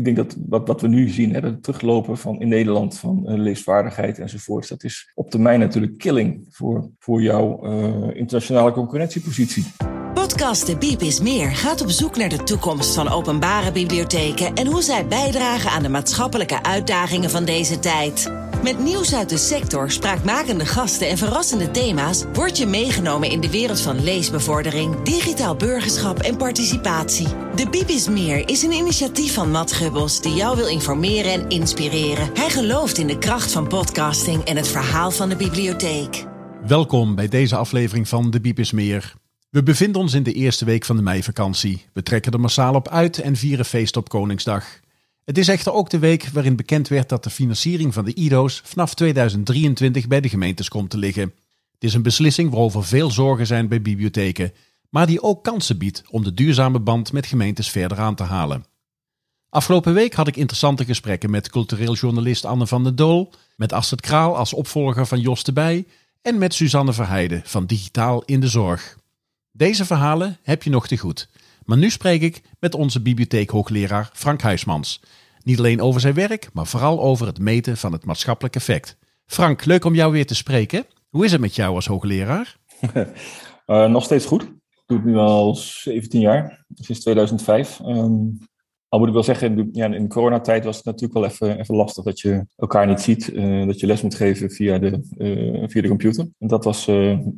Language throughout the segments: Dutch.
ik denk dat wat, wat we nu zien, hè, het teruglopen van in Nederland van uh, leesvaardigheid enzovoort, dat is op termijn natuurlijk killing voor, voor jouw uh, internationale concurrentiepositie. Podcast De Biep is Meer gaat op zoek naar de toekomst van openbare bibliotheken en hoe zij bijdragen aan de maatschappelijke uitdagingen van deze tijd. Met nieuws uit de sector, spraakmakende gasten en verrassende thema's word je meegenomen in de wereld van leesbevordering, digitaal burgerschap en participatie. De Biep is een initiatief van Matt Gubbels die jou wil informeren en inspireren. Hij gelooft in de kracht van podcasting en het verhaal van de bibliotheek. Welkom bij deze aflevering van De Biep is Meer. We bevinden ons in de eerste week van de meivakantie. We trekken er massaal op uit en vieren feest op Koningsdag. Het is echter ook de week waarin bekend werd dat de financiering van de IDO's vanaf 2023 bij de gemeentes komt te liggen. Het is een beslissing waarover veel zorgen zijn bij bibliotheken, maar die ook kansen biedt om de duurzame band met gemeentes verder aan te halen. Afgelopen week had ik interessante gesprekken met cultureel journalist Anne van der Dool, met Astrid Kraal als opvolger van Jos de Bij en met Suzanne Verheijden van Digitaal in de Zorg. Deze verhalen heb je nog te goed. Maar nu spreek ik met onze bibliotheekhoogleraar Frank Huismans. Niet alleen over zijn werk, maar vooral over het meten van het maatschappelijk effect. Frank, leuk om jou weer te spreken. Hoe is het met jou als hoogleraar? uh, nog steeds goed. Ik doe het nu al 17 jaar, sinds 2005. Um, al moet ik wel zeggen, in, ja, in coronatijd was het natuurlijk wel even, even lastig dat je elkaar niet ziet. Uh, dat je les moet geven via de, uh, via de computer. En dat was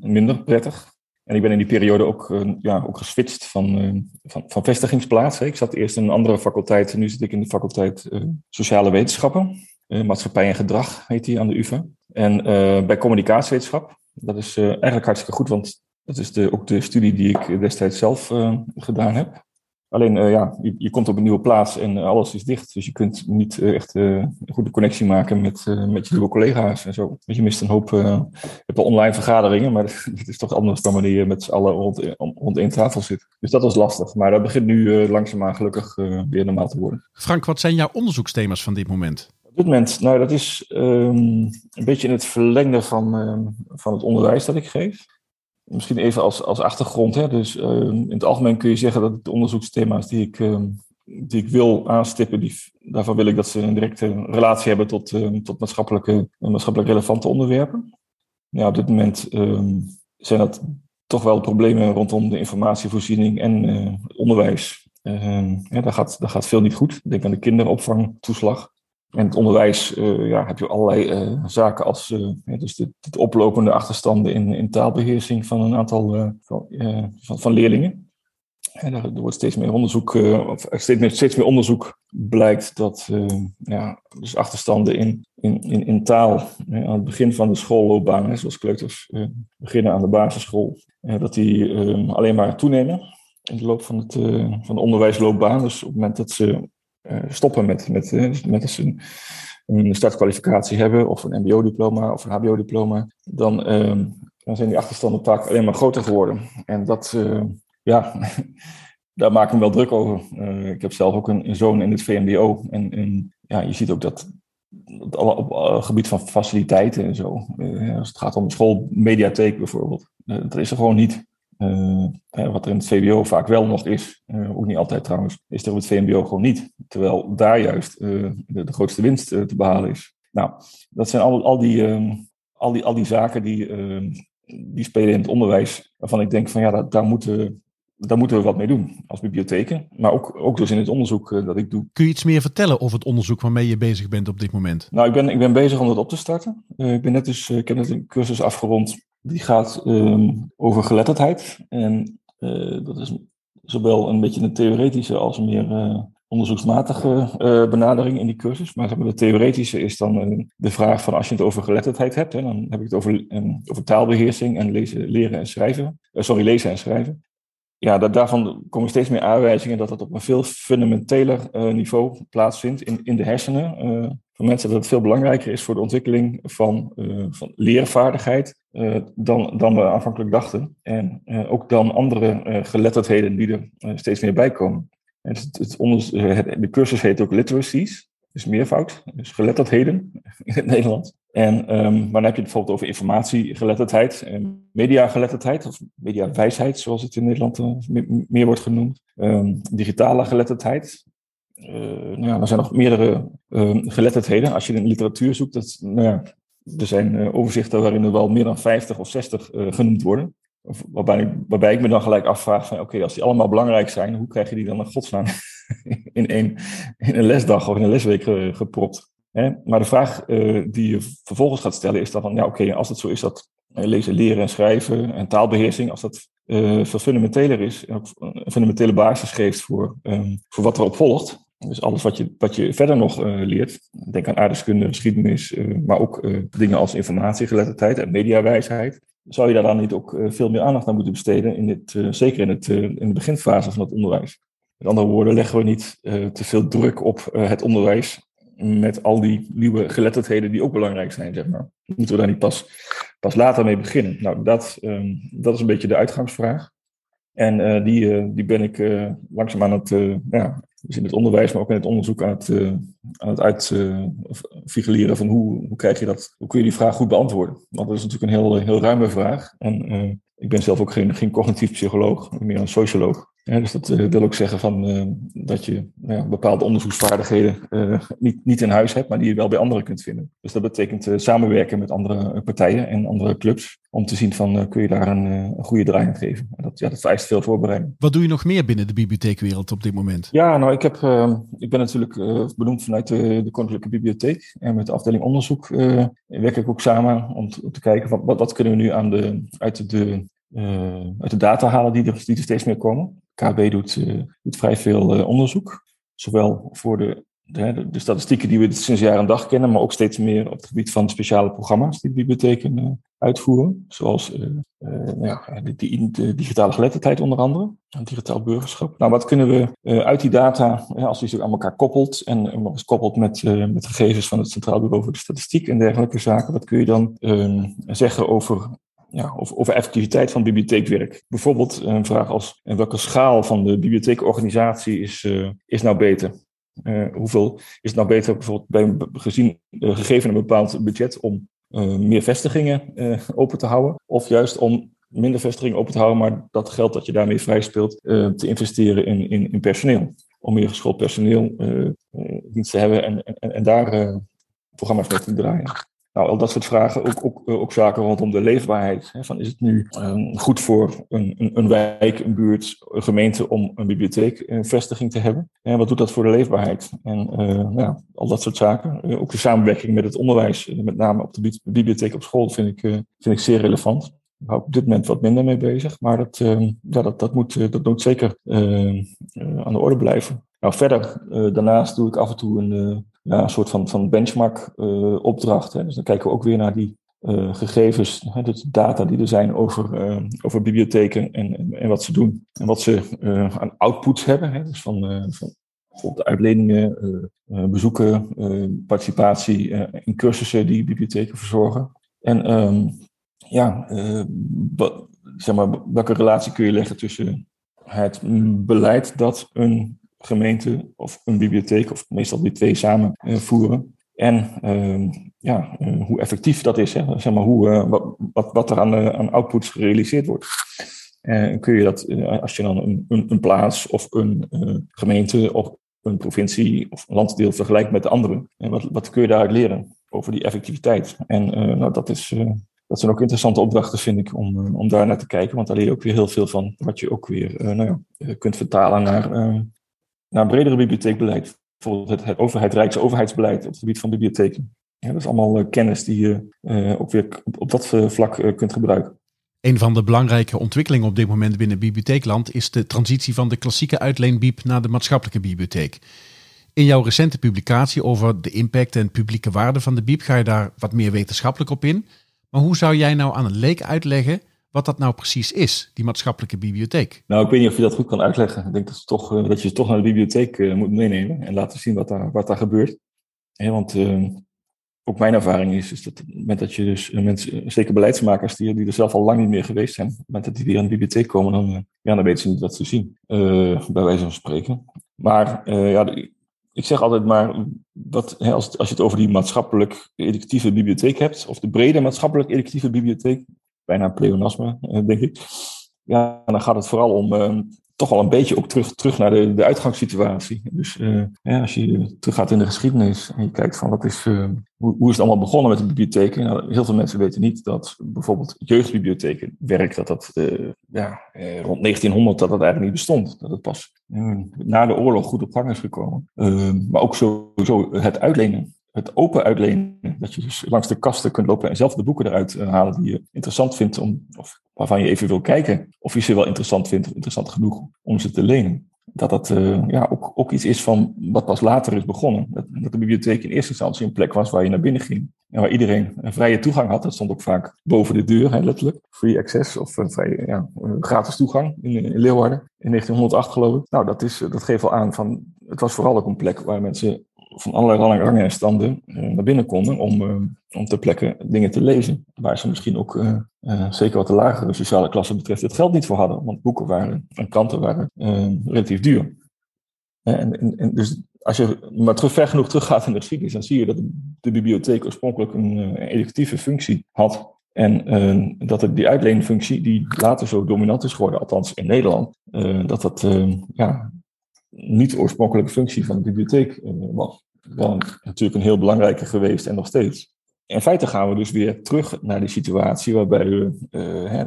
minder prettig. En ik ben in die periode ook, uh, ja, ook geswitcht van, uh, van, van. Ik zat eerst in een andere faculteit, nu zit ik in de faculteit uh, Sociale Wetenschappen. maatschappij en Gedrag heet die aan de UvA. En bij communicatiewetenschap, dat is eigenlijk hartstikke goed, want dat is de, ook de studie die ik destijds zelf gedaan heb. Alleen, uh, ja, je, je, komt op een nieuwe plaats en uh, alles is dicht. Dus je kunt niet uh, echt een goede connectie maken met, met je nieuwe collega's en zo. Dus je mist een hoop, je hebt online vergaderingen, maar het is toch anders dan wanneer je met z'n allen rond, rond één tafel zit. Dus dat was lastig. Maar dat begint nu langzaamaan gelukkig weer normaal te worden. Frank, wat zijn jouw onderzoeksthema's van dit moment? Op dit moment, nou dat is um, een beetje in het verlengde van, van het onderwijs dat ik geef. Misschien even als, als achtergrond. Hè. Dus uh, in het algemeen kun je zeggen dat de onderzoeksthema's die ik, uh, die ik wil aanstippen, die, daarvan wil ik dat ze een directe relatie hebben tot, uh, tot maatschappelijke, maatschappelijk relevante onderwerpen. Ja, op dit moment ehm, zijn dat toch wel problemen rondom de informatievoorziening en het onderwijs. Ehm, ja, daar, gaat, daar gaat veel niet goed. Denk aan de kinderopvangtoeslag. En het onderwijs uh, ja, heb je allerlei uh, zaken als uh, dus de, de, oplopende achterstanden in, in taalbeheersing van een aantal van, van, leerlingen. En er, wordt steeds meer onderzoek, of steeds meer, steeds meer onderzoek blijkt dat ja, dus achterstanden in, in, in, in taal aan het begin van de schoolloopbaan, zoals kleuters beginnen aan de basisschool, dat die alleen maar toenemen in de loop van, het, van de onderwijsloopbaan. Dus op het moment dat ze stoppen met, met, uh, met een, een startkwalificatie hebben, of een MBO-diploma of een HBO-diploma, dan, uh, dan zijn die achterstanden vaak alleen maar groter geworden. En dat, uh, ja, daar maak ik me wel druk over. ik heb zelf ook een, zoon in het VMBO. En, ja, je ziet ook dat, op het gebied van faciliteiten en zo, als het gaat om schoolmediatheek bijvoorbeeld, dat is er gewoon niet. Uh, wat er in het VBO vaak wel nog is, uh, ook niet altijd trouwens, is er op het VMBO gewoon niet. Terwijl daar juist uh, de, de, grootste winst te behalen is. Nou, dat zijn al, al, die, ehm, al, die, al die zaken die, ehm, die spelen in het onderwijs, waarvan ik denk van ja, dat, daar, moeten, daar moeten we wat mee doen als bibliotheken. Maar ook, ook dus in het onderzoek dat ik doe. Kun je iets meer vertellen over het onderzoek waarmee je bezig bent op dit moment? Nou, ik ben, ik ben bezig om dat op te starten. ik, ben net dus, ik heb net een cursus afgerond die gaat um, over geletterdheid. En uh, dat is zowel een beetje een theoretische als een meer uh, onderzoeksmatige uh, benadering in die cursus. Maar de theoretische is dan de vraag van als je het over geletterdheid hebt, hè, dan heb ik het over, over taalbeheersing en lezen, leren en schrijven. sorry, lezen en schrijven. Ja, dat, daarvan komen steeds meer aanwijzingen dat dat op een veel fundamenteler niveau plaatsvindt in, in de hersenen van mensen dat het veel belangrijker is voor de ontwikkeling van, uh, van leervaardigheid uh, dan, dan we aanvankelijk dachten. En uh, ook dan andere geletterdheden die er steeds meer bij komen. En het, het het, de cursus heet ook literacies, dus meervoud, dus geletterdheden in het Nederlands. En um, maar dan heb je het bijvoorbeeld over informatiegeletterdheid, en mediageletterdheid, of mediawijsheid, zoals het in Nederland meer wordt genoemd. Um, digitale geletterdheid, nou ja, er zijn nog meerdere geletterdheden. Als je in literatuur zoekt, dat, nou ja, er zijn overzichten waarin er wel meer dan 50 of 60 genoemd worden. Waarbij ik, waarbij ik me dan gelijk afvraag van oké, als die allemaal belangrijk zijn, hoe krijg je die dan in godsnaam in, één, in een lesdag of in een lesweek gepropt? Maar de vraag uh, die je vervolgens gaat stellen is dan van ja oké, als het zo is dat lezen, leren en schrijven en taalbeheersing, als dat uh, veel fundamenteler is een fundamentele basis geeft voor, um, voor wat erop volgt, dus alles wat je, wat je verder nog leert, denk aan aardrijkskunde, geschiedenis, maar ook dingen als informatiegeletterdheid en mediawijsheid, zou je daar dan niet ook veel meer aandacht aan moeten besteden, in dit, zeker in, het, in de beginfase van het onderwijs. Met andere woorden, leggen we niet te veel druk op het onderwijs met al die nieuwe geletterdheden die ook belangrijk zijn, zeg maar. Moeten we daar niet pas, pas later mee beginnen? Nou, dat, um, dat is een beetje de uitgangsvraag. En uh, die, uh, die ben ik uh, langzaam aan het, ja, dus in het onderwijs, maar ook in het onderzoek aan het, aan het uitfigureren van hoe, hoe krijg je dat, hoe kun je die vraag goed beantwoorden? Want dat is natuurlijk een heel, heel ruime vraag. En ik ben zelf ook geen, geen cognitief psycholoog, meer een socioloog. Ja, dus dat uh, wil ook zeggen van, uh, dat je nou ja, bepaalde onderzoeksvaardigheden uh, niet, niet in huis hebt, maar die je wel bij anderen kunt vinden. Dus dat betekent samenwerken met andere partijen en andere clubs om te zien van kun je daar een, een goede draai aan geven. En dat, ja, dat vereist veel voorbereiding. Wat doe je nog meer binnen de bibliotheekwereld op dit moment? Ja, nou ik, heb, ik ben natuurlijk benoemd vanuit de, de Koninklijke Bibliotheek en met de afdeling onderzoek werk ik ook samen om, te, om te kijken wat, wat, wat, kunnen we nu aan de, uit de uh, uit de data halen die er, die er steeds meer komen. KB doet, uh, doet vrij veel uh, onderzoek, zowel voor de, de, statistieken die we sinds jaar en dag kennen, maar ook steeds meer op het gebied van speciale programma's die bibliotheken uitvoeren, zoals nou ja, de, digitale geletterdheid onder andere, en digitaal burgerschap. Nou, wat kunnen we uit die data, als je ze aan elkaar koppelt en nog eens koppelt met, met gegevens van het Centraal Bureau voor de Statistiek en dergelijke zaken, wat kun je dan ehm, zeggen over ja, of, over effectiviteit van bibliotheekwerk. Bijvoorbeeld een vraag als welke schaal van de bibliotheekorganisatie is, uh, is nou beter? Uh, hoeveel is het nou beter bijvoorbeeld bij, gezien, gegeven een bepaald budget om meer vestigingen open te houden? Of juist om minder vestigingen open te houden, maar dat geld dat je daarmee vrij speelt te investeren in, in, in personeel? Om meer geschoold personeel dienst te hebben en, en, en daar programma's mee te draaien. Nou, al dat soort vragen, ook, ook, eh, ook zaken rondom de leefbaarheid. Hè, van is het nu um, goed voor een, een, een, wijk, een buurt, een gemeente om een bibliotheekvestiging te hebben? En wat doet dat voor de leefbaarheid? En uh, ja, al dat soort zaken. Ook de samenwerking met het onderwijs, met name op de bibliotheek op school, vind ik, vind ik zeer relevant. Hou ik op dit moment wat minder mee bezig. Maar dat, ehm, ja, dat, dat, moet, dat moet zeker ehm, aan de orde blijven. Nou, verder, daarnaast doe ik af en toe een ja, een soort van, van benchmark uh, opdracht. Hè. Dus dan kijken we ook weer naar die uh, gegevens, hè, de data die er zijn over, uh, over bibliotheken en, en, wat ze doen. En wat ze aan outputs hebben. Hè. Dus van, van bijvoorbeeld uitleningen, bezoeken, participatie in cursussen die bibliotheken verzorgen. En um, ja, zeg maar, welke relatie kun je leggen tussen het beleid dat een gemeente of een bibliotheek, of meestal die twee samen uh, voeren. En uh, ja, uh, hoe effectief dat is, hè? Zeg maar hoe, uh, wat, wat, wat er aan, aan outputs gerealiseerd wordt. kun je dat, als je dan een, een, plaats of een gemeente of een provincie of een landdeel vergelijkt met de andere, wat, wat kun je daaruit leren over die effectiviteit? En nou, dat is, dat zijn ook interessante opdrachten, vind ik, om, om daar naar te kijken. Want daar leer je ook weer heel veel van, wat je ook weer nou ja, kunt vertalen naar, naar een bredere bibliotheekbeleid. Bijvoorbeeld het, het overheid, Rijkse overheidsbeleid op het gebied van bibliotheken. Ja, dat is allemaal uh, kennis die je uh, ook weer op, op dat uh, vlak kunt gebruiken. Een van de belangrijke ontwikkelingen op dit moment binnen bibliotheekland is de transitie van de klassieke uitleenbiep naar de maatschappelijke bibliotheek. In jouw recente publicatie over de impact en publieke waarde van de biep ga je daar wat meer wetenschappelijk op in. Maar hoe zou jij nou aan een leek uitleggen wat dat nou precies is, die maatschappelijke bibliotheek. Nou, ik weet niet of je dat goed kan uitleggen. Ik denk dat, toch, uh, dat je toch naar de bibliotheek uh, moet meenemen en laten zien wat daar, wat daar gebeurt. want uh, ook mijn ervaring is, is dat op dat je dus mensen, zeker beleidsmakers die, die er zelf al lang niet meer geweest zijn, op het dat die weer aan de bibliotheek komen, dan, ja, dan weten ze niet wat ze zien, bij wijze van spreken. Maar ja, ik zeg altijd maar, wat, als, als je het over die maatschappelijk educatieve bibliotheek hebt, of de brede maatschappelijk educatieve bibliotheek, bijna pleonasme, eh, denk ik. Ja, dan gaat het vooral om uh, toch wel een beetje ook terug, terug naar de, de uitgangssituatie. Dus ja, als je teruggaat in de geschiedenis en je kijkt van wat is, hoe, hoe is het allemaal begonnen met de bibliotheken. Nou, heel veel mensen weten niet dat bijvoorbeeld jeugdbibliotheken werk, dat dat ja, rond 1900 dat dat eigenlijk niet bestond. Dat het pas na de oorlog goed op gang is gekomen. maar ook sowieso het uitlenen het open uitlenen. Dat je dus langs de kasten kunt lopen en zelf de boeken eruit eh, halen die je interessant vindt, om, of waarvan je even wil kijken of je ze wel interessant vindt of interessant genoeg om ze te lenen. Dat dat uh, ja, ook, ook iets is van wat pas later is begonnen. Dat, de bibliotheek in eerste instantie een plek was waar je naar binnen ging. En waar iedereen een vrije toegang had. Dat stond ook vaak boven de deur, hè, letterlijk. Free access of een vrije, ja, gratis toegang in, in Leeuwarden. In 1908 geloof ik. Nou, dat, is, dat geeft wel aan van... Het was vooral ook een plek waar mensen van allerlei rangen en standen uh, naar binnen konden om, uh, om ter plekke dingen te lezen. Waar ze misschien ook, uh, zeker wat de lagere sociale klasse betreft, het geld niet voor hadden. Want boeken waren, en kranten waren relatief duur. En, en, en, dus als je maar terug, ver genoeg teruggaat in de geschiedenis, dan zie je dat de bibliotheek oorspronkelijk een educatieve functie had. En dat het die uitleenfunctie, die later zo dominant is geworden, althans in Nederland, dat dat ja, niet oorspronkelijke functie van de bibliotheek was. Natuurlijk een heel belangrijke geweest en nog steeds. In feite gaan we dus weer terug naar die situatie waarbij we, uh,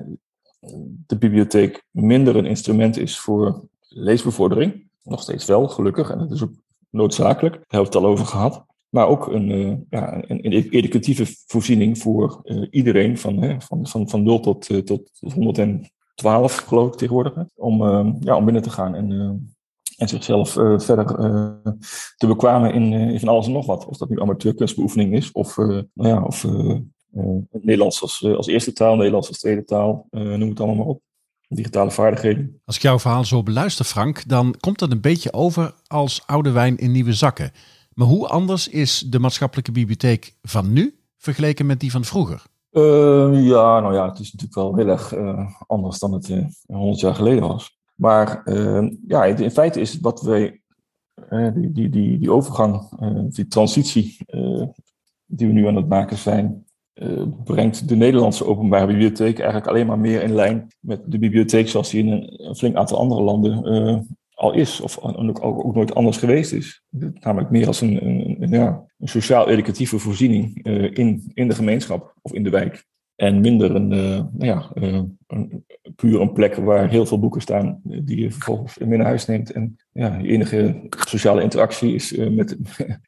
de bibliotheek minder een instrument is voor leesbevordering. Nog steeds wel, gelukkig, en dat is ook noodzakelijk. Daar hebben we het al over gehad. Maar ook een, uh, ja, een, educatieve voorziening voor iedereen van, hè, van, van, van 0 tot, tot 112, geloof ik tegenwoordig. Om, ja, om binnen te gaan en en zichzelf uh, verder uh, te bekwamen in, uh, in, van alles en nog wat. Of dat nu amateurkunstbeoefening is, of, nou ja, of Nederlands als, als eerste taal, Nederlands als tweede taal, noem het allemaal maar op. Digitale vaardigheden. Als ik jouw verhaal zo beluister, Frank, dan komt dat een beetje over als oude wijn in nieuwe zakken. Maar hoe anders is de maatschappelijke bibliotheek van nu vergeleken met die van vroeger? ja, nou ja, het is natuurlijk wel heel erg anders dan het 100 jaar geleden was. Maar uh, ja, in feite is het wat wij, uh, die, die, die, die overgang, uh, die transitie die we nu aan het maken zijn, brengt de Nederlandse openbare bibliotheek eigenlijk alleen maar meer in lijn met de bibliotheek zoals die in een, flink aantal andere landen al is, of ook, ook, nooit anders geweest is. Namelijk meer als een, een, een sociaal-educatieve voorziening in, in de gemeenschap of in de wijk. En minder een, uh, nou ja, uh, een, puur een plek waar heel veel boeken staan eh, die je vervolgens mee naar huis neemt. En ja, je enige sociale interactie is, uh, met,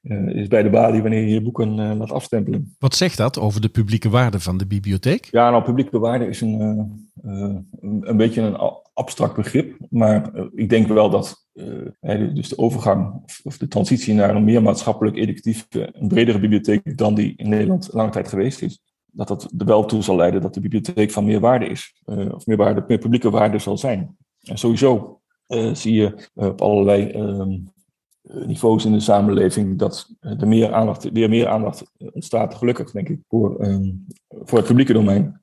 is bij de balie wanneer je je boeken laat afstempelen. Wat zegt dat over de publieke waarde van de bibliotheek? Ja, nou, publieke waarde is een, een beetje een abstract begrip. Maar ik denk wel dat dus de overgang of de transitie naar een meer maatschappelijk educatieve, een bredere bibliotheek dan die in Nederland lange tijd geweest is, dat dat er wel toe zal leiden dat de bibliotheek van meer waarde is. Uh, of meer, waarde, meer publieke waarde zal zijn. En sowieso uh, zie je uh, op allerlei ehm, niveaus in de samenleving dat er meer aandacht, weer meer aandacht ontstaat, gelukkig denk ik, voor, um, voor het publieke domein.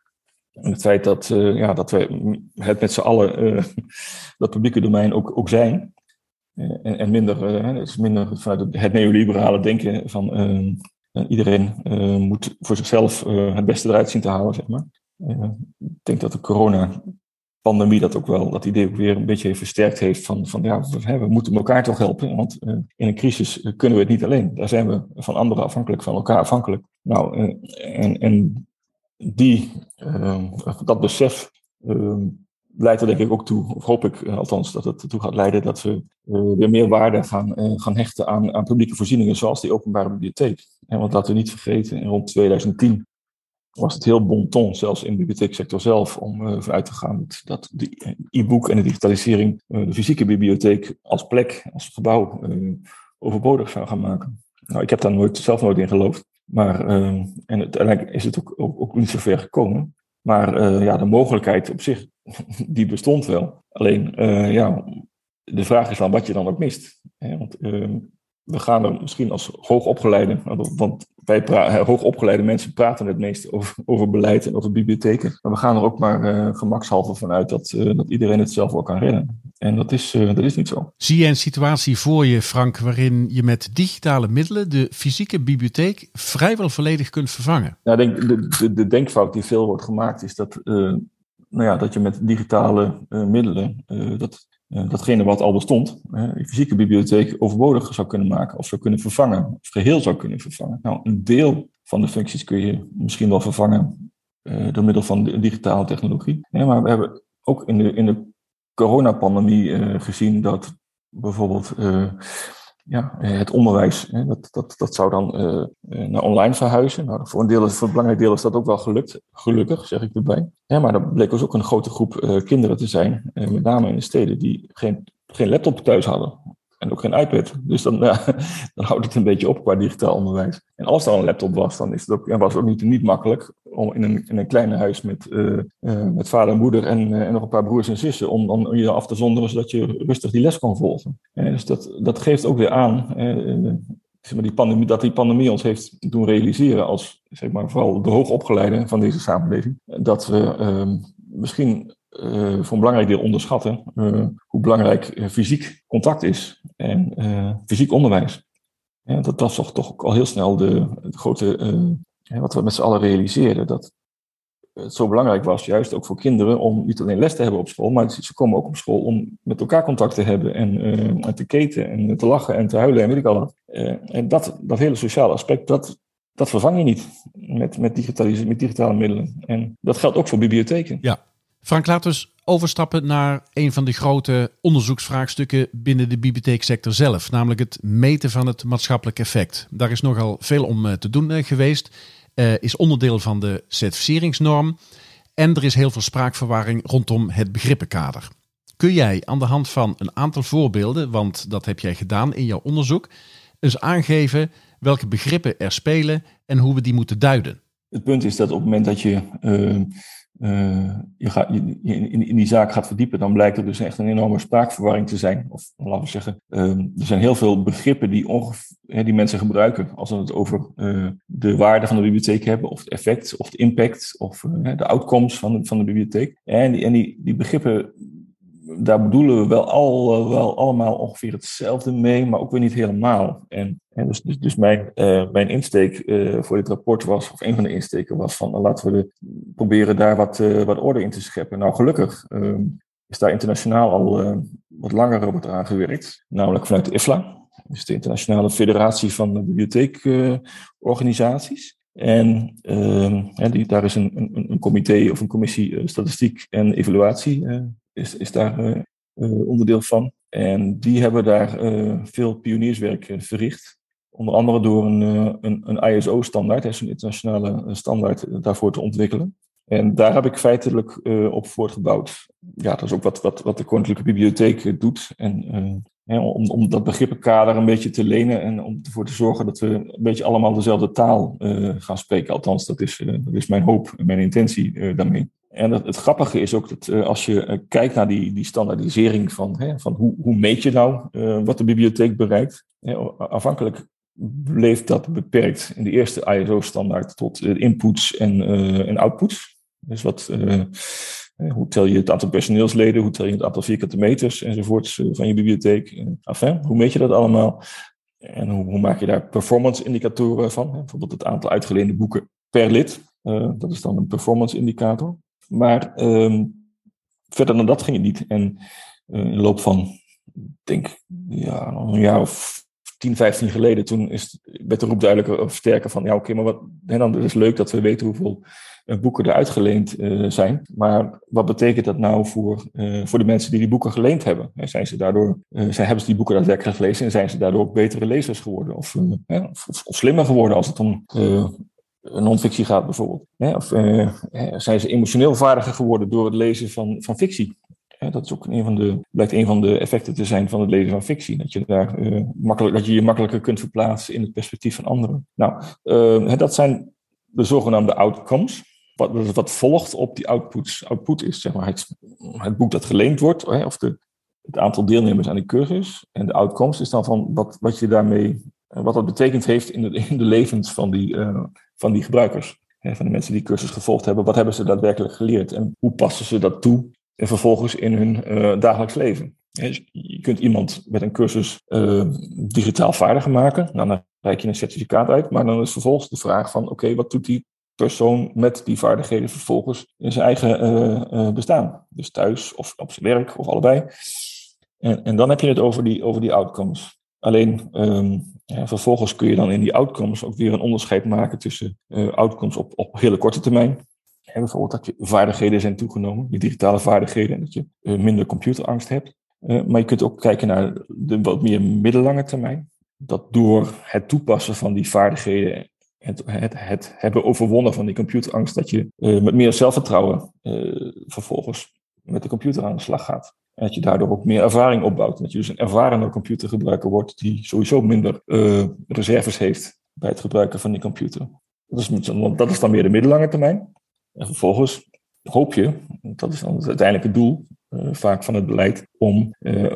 En het feit dat, ja, dat we het met z'n allen dat publieke domein ook, ook zijn. En, en, minder, dus minder vanuit het neoliberale denken van ehm, iedereen uh, moet voor zichzelf uh, het beste eruit zien te halen, zeg maar. Ik denk dat de corona-pandemie dat ook wel, dat idee ook weer een beetje versterkt heeft van, van ja, we, we moeten elkaar toch helpen, want in een crisis kunnen we het niet alleen. Daar zijn we van anderen afhankelijk, van elkaar afhankelijk. Nou, en, en die, dat besef leidt er denk ik ook toe, of hoop ik eh, althans, dat het ertoe gaat leiden dat we uh, weer meer waarde gaan, uh, gaan hechten aan, aan publieke voorzieningen zoals die openbare bibliotheek. Want laten we niet vergeten, rond 2010 was het heel bon ton, zelfs in de bibliotheeksector zelf, om vanuit te gaan dat de e-book en de digitalisering de fysieke bibliotheek als plek, als gebouw overbodig zou gaan maken. Nou, ik heb daar nooit, zelf nooit in geloofd. Maar, en uiteindelijk is het ook, ook, ook niet zo ver gekomen. Maar ja, de mogelijkheid op zich die bestond wel. Alleen, uh, ja, de vraag is dan wat je dan ook mist. Hè? Want uh, we gaan er misschien als hoogopgeleide, want wij hoogopgeleide mensen praten het meest over, over beleid en over bibliotheken. Maar we gaan er ook maar uh, gemakshalve vanuit dat, uh, dat iedereen het zelf wel kan redden. En dat is, uh, dat is niet zo. Zie je een situatie voor je, Frank, waarin je met digitale middelen de fysieke bibliotheek vrijwel volledig kunt vervangen? Ja, denk, de, de, de denkfout die veel wordt gemaakt is dat nou ja, dat je met digitale uh, middelen, uh, dat, datgene wat al bestond, de fysieke bibliotheek, overbodig zou kunnen maken of zou kunnen vervangen, of geheel zou kunnen vervangen. Nou, een deel van de functies kun je misschien wel vervangen door middel van digitale technologie. maar we hebben ook in de, in de coronapandemie gezien dat bijvoorbeeld ja, eh, het onderwijs, hè, dat, dat, dat zou dan uh, naar online verhuizen. Nou, voor, een deel, voor belangrijk deel is dat ook wel gelukt, gelukkig zeg ik erbij. Maar er bleek dus ook een grote groep kinderen te zijn, met name in de steden, die geen, geen laptop thuis hadden en ook geen iPad. Dus dan, dan houdt het een beetje op qua digitaal onderwijs. En als er een laptop was, dan is het ook, was het ook niet, niet makkelijk om in een, in een kleine huis met, uh, uh, met vader en moeder en, uh, en nog een paar broers en zussen, om dan je af te zonderen zodat je rustig die les kon volgen. dus dat, dat geeft ook weer aan zeg maar, die pandemie, dat die pandemie ons heeft doen realiseren als zeg maar, vooral de hoogopgeleiden van deze samenleving, dat we ehm, misschien uh, voor een belangrijk deel onderschatten uh, hoe belangrijk uh, fysiek contact is en fysiek onderwijs. Dat was toch, toch al heel snel de, grote, wat we met z'n allen realiseerden, dat het zo belangrijk was, juist ook voor kinderen, om niet alleen les te hebben op school, maar ze komen ook op school om met elkaar contact te hebben en, te keten en te lachen en te huilen en weet ik al wat. en dat, dat hele sociale aspect, dat, dat vervang je niet met, met, met digitale middelen. En dat geldt ook voor bibliotheken. Ja, Frank, laten we overstappen naar een van de grote onderzoeksvraagstukken binnen de bibliotheeksector zelf, namelijk het meten van het maatschappelijk effect. Daar is nogal veel om eh, te doen eh, geweest, uh, is onderdeel van de certificeringsnorm en er is heel veel spraakverwarring rondom het begrippenkader. Kun jij aan de hand van een aantal voorbeelden, want dat heb jij gedaan in jouw onderzoek, eens aangeven welke begrippen er spelen en hoe we die moeten duiden? Het punt is dat op het moment dat je je, gaat, je, in, in, die zaak gaat verdiepen, dan blijkt er dus echt een enorme spraakverwarring te zijn. Of laten we zeggen, uh, er zijn heel veel begrippen die, hè, die mensen gebruiken als we het over uh, de waarde van de bibliotheek hebben, of het effect, of de impact, of de outcomes van de, van de bibliotheek. En die, en die begrippen daar bedoelen we wel, al, wel allemaal ongeveer hetzelfde mee, maar ook weer niet helemaal. En, dus, dus, dus mijn, uh, mijn insteek uh, voor dit rapport was, of een van de insteken was van, laten we proberen daar wat, uh, wat orde in te scheppen. Nou, gelukkig is daar internationaal al wat langer aan gewerkt, namelijk vanuit de IFLA. Dus de Internationale Federatie van Bibliotheekorganisaties. En uh, die, daar is een, een, een, comité of een commissie statistiek en evaluatie is, is daar uh, onderdeel van. En die hebben daar uh, veel pionierswerk verricht. Onder andere door een, een, een ISO-standaard, een internationale standaard, daarvoor te ontwikkelen. En daar heb ik feitelijk op voortgebouwd. Ja, dat is ook wat, wat, wat de Koninklijke Bibliotheek doet. En om, om dat begrippenkader een beetje te lenen en om ervoor te zorgen dat we een beetje allemaal dezelfde taal gaan spreken. Althans, dat is, dat is mijn hoop en mijn intentie daarmee. En het, grappige is ook dat uh, als je uh, kijkt naar die, die standaardisering van, hè, van hoe, hoe meet je nou uh, wat de bibliotheek bereikt. afhankelijk bleef dat beperkt in de eerste ISO-standaard tot inputs en, en outputs. Dus wat, hoe tel je het aantal personeelsleden, hoe tel je het aantal vierkante meters enzovoorts van je bibliotheek. Enfin, hoe meet je dat allemaal? En hoe, hoe maak je daar performance-indicatoren van? Bijvoorbeeld het aantal uitgeleende boeken per lid. dat is dan een performance-indicator. Maar um, verder dan dat ging het niet. En uh, in de loop van, denk, ja, een jaar of 10, 15 geleden, toen is, werd de roep duidelijker of sterker van, ja oké, maar wat, en dan is het leuk dat we weten hoeveel uh, boeken er uitgeleend zijn. Maar wat betekent dat nou voor, voor de mensen die die boeken geleend hebben? Zijn ze daardoor, zijn, hebben ze die boeken daadwerkelijk gelezen en zijn ze daardoor ook betere lezers geworden? Of, of, of, slimmer geworden als het om non-fictie gaat bijvoorbeeld. Of uh, zijn ze emotioneel vaardiger geworden door het lezen van, van fictie? Dat is ook een van de, blijkt een van de effecten te zijn van het lezen van fictie. Dat je, daar, uh, makkelijk, dat je je makkelijker kunt verplaatsen in het perspectief van anderen. Nou, uh, dat zijn de zogenaamde outcomes. Wat, wat volgt op die outputs. Output is zeg maar, het, het boek dat geleend wordt, of de, het aantal deelnemers aan de cursus. En de outcomes is dan van wat, wat je daarmee, wat dat betekend heeft in de, in de levens van die, van die gebruikers. Van de mensen die cursus gevolgd hebben. Wat hebben ze daadwerkelijk geleerd? En hoe passen ze dat toe en vervolgens in hun uh, dagelijks leven? Dus je kunt iemand met een cursus digitaal vaardiger maken. Nou, dan reik je een certificaat uit. Maar dan is vervolgens de vraag van... oké, wat doet die persoon met die vaardigheden vervolgens in zijn eigen bestaan? Dus thuis of op zijn werk of allebei. En, en dan heb je het over die, over die outcomes. Alleen ehm, vervolgens kun je dan in die outcomes ook weer een onderscheid maken tussen uh, outcomes op, op hele korte termijn. En bijvoorbeeld dat je vaardigheden zijn toegenomen, je digitale vaardigheden, en dat je uh, minder computerangst hebt. Uh, maar je kunt ook kijken naar de wat meer middellange termijn. Dat door het toepassen van die vaardigheden, het, het, het hebben overwonnen van die computerangst, dat je met meer zelfvertrouwen vervolgens met de computer aan de slag gaat. En dat je daardoor ook meer ervaring opbouwt. Dat je dus een ervarende computergebruiker wordt die sowieso minder uh, reserves heeft bij het gebruiken van die computer. Dat is, dat is dan meer de middellange termijn. En vervolgens hoop je, dat is dan het uiteindelijke doel uh, vaak van het beleid, om uh,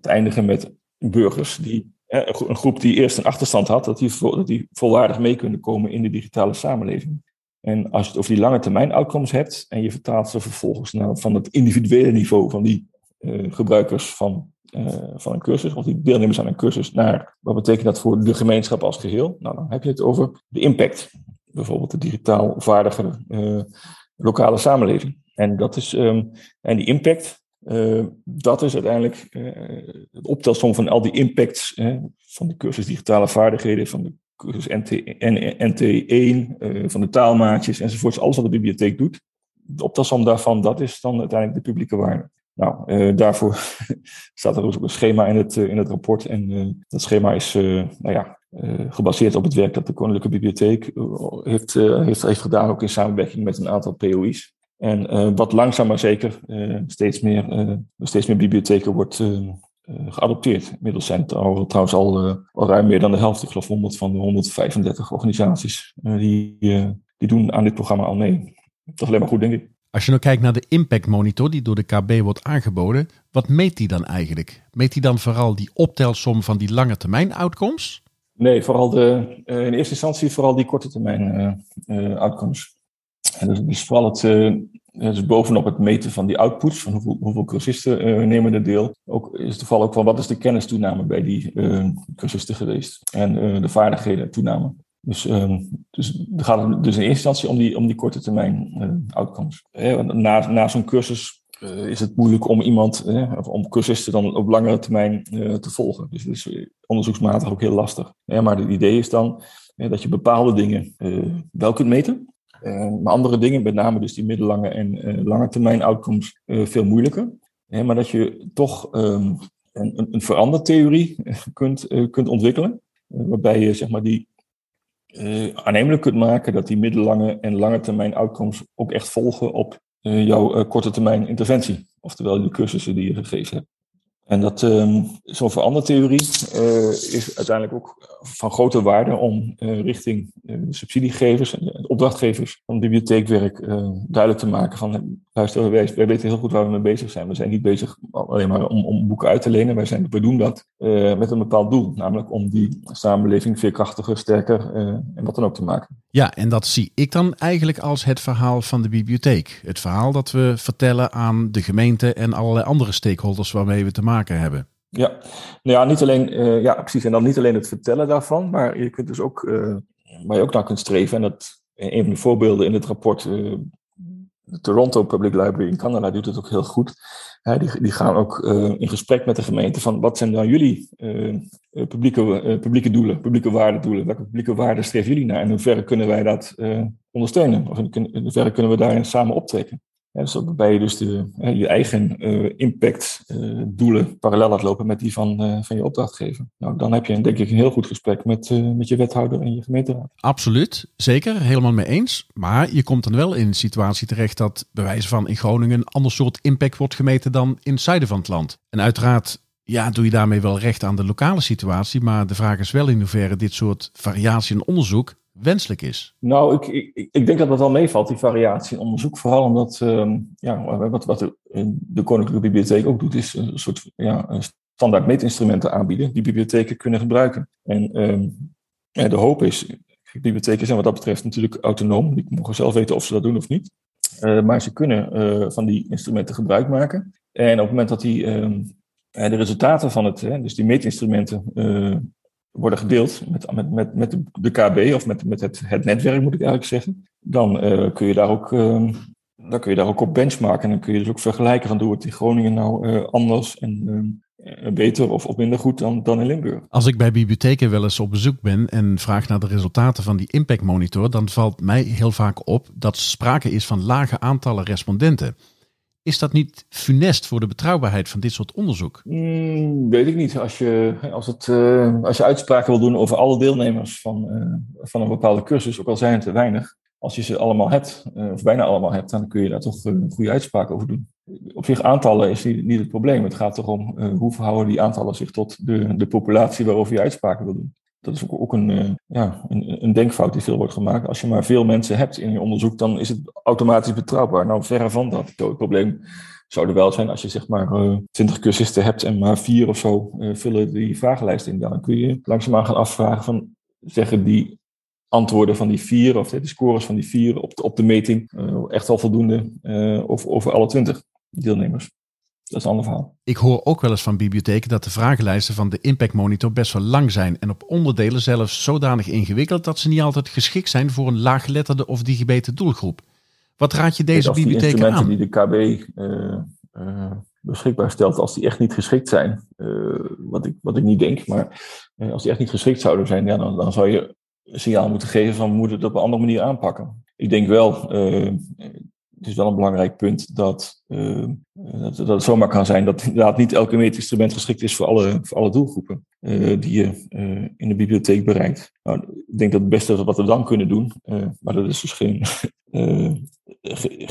te eindigen met burgers die een groep die eerst een achterstand had, dat die, dat die volwaardig mee kunnen komen in de digitale samenleving. En als je het over die lange termijn outcomes hebt en je vertaalt ze vervolgens naar van het individuele niveau van die uh, gebruikers van, uh, van een cursus, of die deelnemers aan een cursus, naar wat betekent dat voor de gemeenschap als geheel? Nou, dan heb je het over de impact. Bijvoorbeeld de digitaal vaardige uh, lokale samenleving. En, dat is, um, en die impact, dat is uiteindelijk het optelsom van al die impacts van de cursus digitale vaardigheden, van de cursus NT, NT1, uh, van de taalmaatjes enzovoorts. Alles wat de bibliotheek doet. De optelsom daarvan, dat is dan uiteindelijk de publieke waarde. Nou, uh, daarvoor staat er ook een schema in het, uh, in het rapport. En dat schema is nou ja, gebaseerd op het werk dat de Koninklijke Bibliotheek heeft, heeft, heeft gedaan, ook in samenwerking met een aantal POI's. En wat langzaam maar zeker steeds, meer, steeds meer bibliotheken wordt, geadopteerd. Inmiddels zijn het al, trouwens al, uh, al ruim meer dan de helft, ik geloof 100 van de 135 organisaties, uh, die, die doen aan dit programma al mee. Dat is alleen maar goed, denk ik. Als je nou kijkt naar de Impact Monitor die door de KB wordt aangeboden, wat meet die dan eigenlijk? Meet die dan vooral die optelsom van die lange termijn outcomes? Nee, vooral de, in eerste instantie vooral die korte termijn outcomes. En dus, dus vooral het, dus bovenop het meten van die outputs, van hoeveel, cursisten uh, nemen er deel, ook, is de val ook van wat is de kennistoename bij die uh, cursisten geweest en de vaardigheden toename. Dus, dus het gaat dus in eerste instantie om die, om die korte termijn outcomes. Na, na zo'n cursus is het moeilijk om iemand, om cursisten dan op langere termijn te volgen. Dus dat is onderzoeksmatig ook heel lastig. maar het idee is dan dat je bepaalde dingen wel kunt meten. Uh, maar andere dingen, met name dus die middellange en uh, lange termijn outcomes, uh, veel moeilijker. maar dat je toch um, een, een verandertheorie kunt, kunt ontwikkelen, waarbij je zeg maar, die aannemelijk kunt maken dat die middellange en lange termijn outcomes ook echt volgen op jouw korte termijn interventie, oftewel de cursussen die je gegeven hebt. En dat zo'n verandertheorie uh, is uiteindelijk ook van grote waarde om uh, richting de subsidiegevers en opdrachtgevers van bibliotheekwerk duidelijk te maken van luister, wij, wij weten heel goed waar we mee bezig zijn. We zijn niet bezig alleen maar om, om boeken uit te lenen. Wij zijn, we doen dat met een bepaald doel, namelijk om die samenleving veerkrachtiger, sterker en wat dan ook te maken. Ja, en dat zie ik dan eigenlijk als het verhaal van de bibliotheek. Het verhaal dat we vertellen aan de gemeente en allerlei andere stakeholders waarmee we te maken hebben. Ja, nou ja, niet alleen, uh, ja, precies. En dan niet alleen het vertellen daarvan, maar je kunt dus ook, waar je ook naar kunt streven, en dat een van de voorbeelden in het rapport, de Toronto Public Library in Canada doet het ook heel goed. die, die gaan ook in gesprek met de gemeente van wat zijn dan jullie publieke, publieke doelen, publieke waardedoelen, welke publieke waarden streven jullie naar en in hoeverre kunnen wij dat ondersteunen, of in hoeverre kunnen we daarin samen optrekken. Waarbij je dus de, je eigen uh, impactdoelen uh, parallel laat lopen met die van, uh, van je opdrachtgever. Nou, dan heb je denk ik een heel goed gesprek met, met je wethouder en je gemeenteraad. Absoluut, zeker, helemaal mee eens. Maar je komt dan wel in een situatie terecht dat bij wijze van in Groningen een ander soort impact wordt gemeten dan in het zuiden van het land. En uiteraard ja, doe je daarmee wel recht aan de lokale situatie. Maar de vraag is wel in hoeverre dit soort variatie in onderzoek wenselijk is? Nou, ik, ik, ik denk dat dat wel meevalt, die variatie in onderzoek. Vooral omdat um, ja, wat, wat de, Koninklijke Bibliotheek ook doet, is een soort ja, standaard meetinstrumenten aanbieden die bibliotheken kunnen gebruiken. En ja, de hoop is, bibliotheken zijn wat dat betreft natuurlijk autonoom. Die mogen zelf weten of ze dat doen of niet. Uh, maar ze kunnen uh, van die instrumenten gebruik maken. En op het moment dat die, um, de resultaten van het, dus die meetinstrumenten, uh, worden gedeeld met, met, met, met de KB of met, met het, het netwerk, moet ik eigenlijk zeggen, dan uh, kun je daar ook uh, dan kun je daar ook op benchmarken. En dan kun je dus ook vergelijken van doe het in Groningen nou uh, anders en uh, beter of, of minder goed dan, dan in Limburg. Als ik bij bibliotheken wel eens op bezoek ben en vraag naar de resultaten van die Impact Monitor, dan valt mij heel vaak op dat sprake is van lage aantallen respondenten. Is dat niet funest voor de betrouwbaarheid van dit soort onderzoek? Mm, weet ik niet. Als je, als, het, uh, als je uitspraken wil doen over alle deelnemers van, uh, van een bepaalde cursus, ook al zijn het te weinig, als je ze allemaal hebt, uh, of bijna allemaal hebt, dan kun je daar toch een goede uitspraak over doen. Op zich, aantallen is niet, niet het probleem. Het gaat erom hoe verhouden die aantallen zich tot de, de populatie waarover je uitspraken wil doen. Dat is ook, een, ja, een, een, denkfout die veel wordt gemaakt. Als je maar veel mensen hebt in je onderzoek, dan is het automatisch betrouwbaar. Nou, verre van dat. Het probleem zou er wel zijn als je zeg maar uh, 20 cursisten hebt en maar vier of zo uh, vullen die vragenlijst in. Dan kun je langzaamaan gaan afvragen van, zeggen die antwoorden van die vier, of de scores van die vier op de, op de meting, echt al voldoende, of over alle twintig deelnemers. Dat is een ander verhaal. Ik hoor ook wel eens van bibliotheken dat de vragenlijsten van de Impact Monitor best wel lang zijn en op onderdelen zelfs zodanig ingewikkeld dat ze niet altijd geschikt zijn voor een laaggeletterde of digibete doelgroep. Wat raad je deze bibliotheken aan? die de KB uh, uh, beschikbaar stelt, als die echt niet geschikt zijn, uh, wat, ik, wat ik niet denk, maar als die echt niet geschikt zouden zijn, ja, dan, dan zou je een signaal moeten geven van we moeten het op een andere manier aanpakken. Ik denk wel, het is wel een belangrijk punt dat, dat, dat, het zomaar kan zijn dat inderdaad niet elke meetinstrument geschikt is voor alle, voor alle doelgroepen uh, die je in de bibliotheek bereikt. Nou, ik denk dat het beste wat we dan kunnen doen, maar dat is dus geen,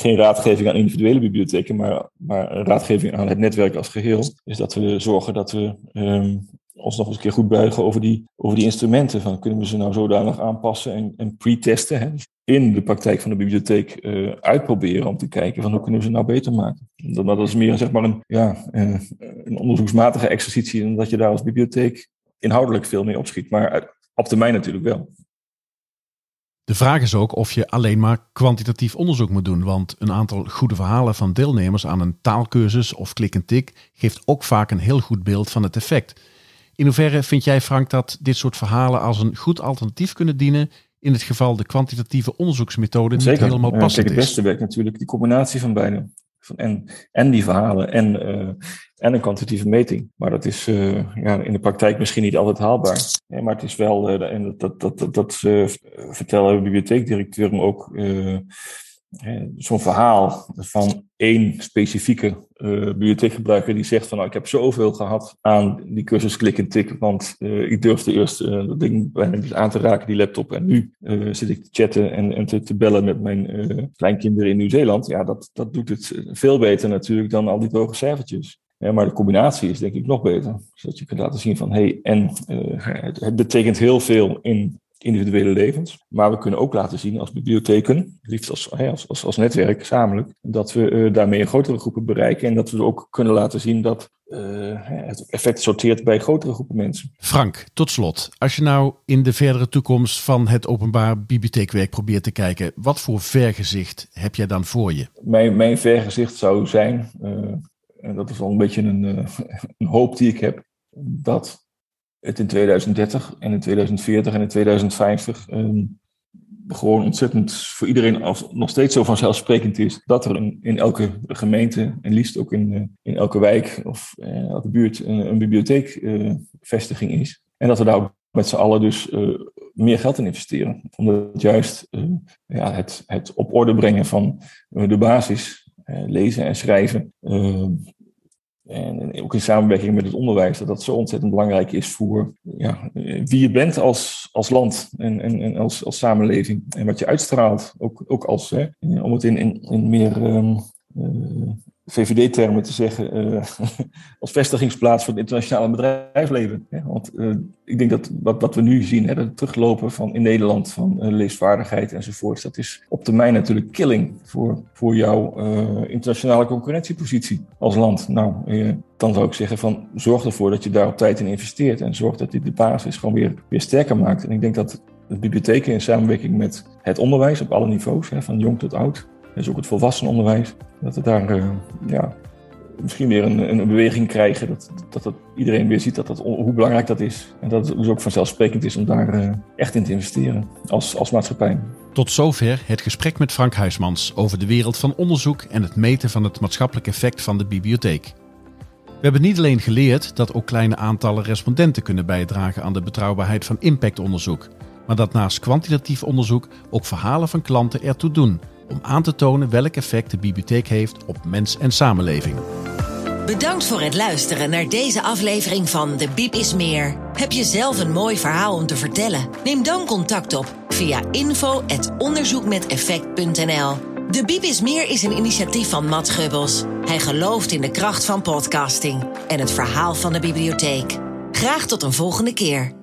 geen raadgeving aan individuele bibliotheken, maar, maar raadgeving aan het netwerk als geheel, is dat we zorgen dat we um, ons nog eens een keer goed buigen over die, over die instrumenten. Van, kunnen we ze nou zodanig aanpassen en, en pre-testen? In de praktijk van de bibliotheek uh, uitproberen om te kijken van hoe kunnen we ze nou beter maken. Dat, dat is meer zeg maar een, ja, uh, een onderzoeksmatige exercitie dan dat je daar als bibliotheek inhoudelijk veel mee opschiet. Maar op termijn natuurlijk wel. De vraag is ook of je alleen maar kwantitatief onderzoek moet doen, want een aantal goede verhalen van deelnemers aan een taalkursus of klik en tik geeft ook vaak een heel goed beeld van het effect. In hoeverre vind jij, Frank, dat dit soort verhalen als een goed alternatief kunnen dienen in het geval de kwantitatieve onderzoeksmethode niet Zeker. helemaal passend ja, kijk, het beste werkt natuurlijk die combinatie van beide. Van en, en die verhalen en, uh, en een kwantitatieve meting. Maar dat is uh, ja, in de praktijk misschien niet altijd haalbaar. Ja, maar het is wel, uh, en dat, dat, dat, dat vertellen bibliotheekdirecteuren ook zo'n verhaal van één specifieke uh, bibliotheekgebruiker die zegt van nou, ik heb zoveel gehad aan die cursus klik en tik, want uh, ik durfde eerst uh, dat ding bijna niet aan te raken, die laptop, en nu zit ik te chatten en, en te, bellen met mijn kleinkinderen in Nieuw-Zeeland. Ja, dat, dat doet het veel beter natuurlijk dan al die droge cijfertjes. Maar de combinatie is denk ik nog beter. Zodat je kunt laten zien van hé, hey, en het betekent heel veel in individuele levens. Maar we kunnen ook laten zien als bibliotheken, liefst als, als, als, als netwerk, gezamenlijk, dat we uh, daarmee grotere groepen bereiken en dat we ook kunnen laten zien dat uh, het effect sorteert bij grotere groepen mensen. Frank, tot slot, als je nou in de verdere toekomst van het openbaar bibliotheekwerk probeert te kijken, wat voor vergezicht heb jij dan voor je? Mijn, mijn vergezicht zou zijn, uh, en dat is al een beetje een, een hoop die ik heb, dat het in 2030 en in 2040 en in 2050 um, gewoon ontzettend voor iedereen als, nog steeds zo vanzelfsprekend is dat er in elke gemeente en liefst ook in, uh, in elke wijk of uh, elke buurt een, een bibliotheekvestiging is. En dat we daar ook met z'n allen dus meer geld in investeren. Omdat juist ja, het, het op orde brengen van de basis, lezen en schrijven, en ook in samenwerking met het onderwijs, dat dat zo ontzettend belangrijk is voor ja, wie je bent als, als land en, en, en als, als samenleving. En wat je uitstraalt, ook, ook als, hè, om het in, in, in meer um, uh, VVD-termen te zeggen, uh, als vestigingsplaats voor het internationale bedrijfsleven. Want uh, ik denk dat wat, wat we nu zien, hè, teruglopen van in Nederland van uh, leesvaardigheid enzovoort, dat is op termijn natuurlijk killing voor, voor jouw internationale concurrentiepositie als land. Nou, dan zou ik zeggen van zorg ervoor dat je daar op tijd in investeert en zorg dat dit de basis gewoon weer, weer sterker maakt. En ik denk dat de bibliotheken in samenwerking met het onderwijs op alle niveaus, hè, van jong tot oud, dus ook het volwassenenonderwijs, dat we daar uh, ja, misschien weer een, een beweging krijgen. Dat, dat, dat iedereen weer ziet dat dat, hoe belangrijk dat is. En dat het dus ook vanzelfsprekend is om daar uh, echt in te investeren als, als maatschappij. Tot zover het gesprek met Frank Huismans over de wereld van onderzoek en het meten van het maatschappelijk effect van de bibliotheek. We hebben niet alleen geleerd dat ook kleine aantallen respondenten kunnen bijdragen aan de betrouwbaarheid van impactonderzoek, maar dat naast kwantitatief onderzoek ook verhalen van klanten ertoe doen om aan te tonen welk effect de bibliotheek heeft op mens en samenleving. Bedankt voor het luisteren naar deze aflevering van De Biep is Meer. Heb je zelf een mooi verhaal om te vertellen? Neem dan contact op via info.onderzoekmeteffect.nl De Biep is Meer is een initiatief van Matt Gubbels. Hij gelooft in de kracht van podcasting en het verhaal van de bibliotheek. Graag tot een volgende keer.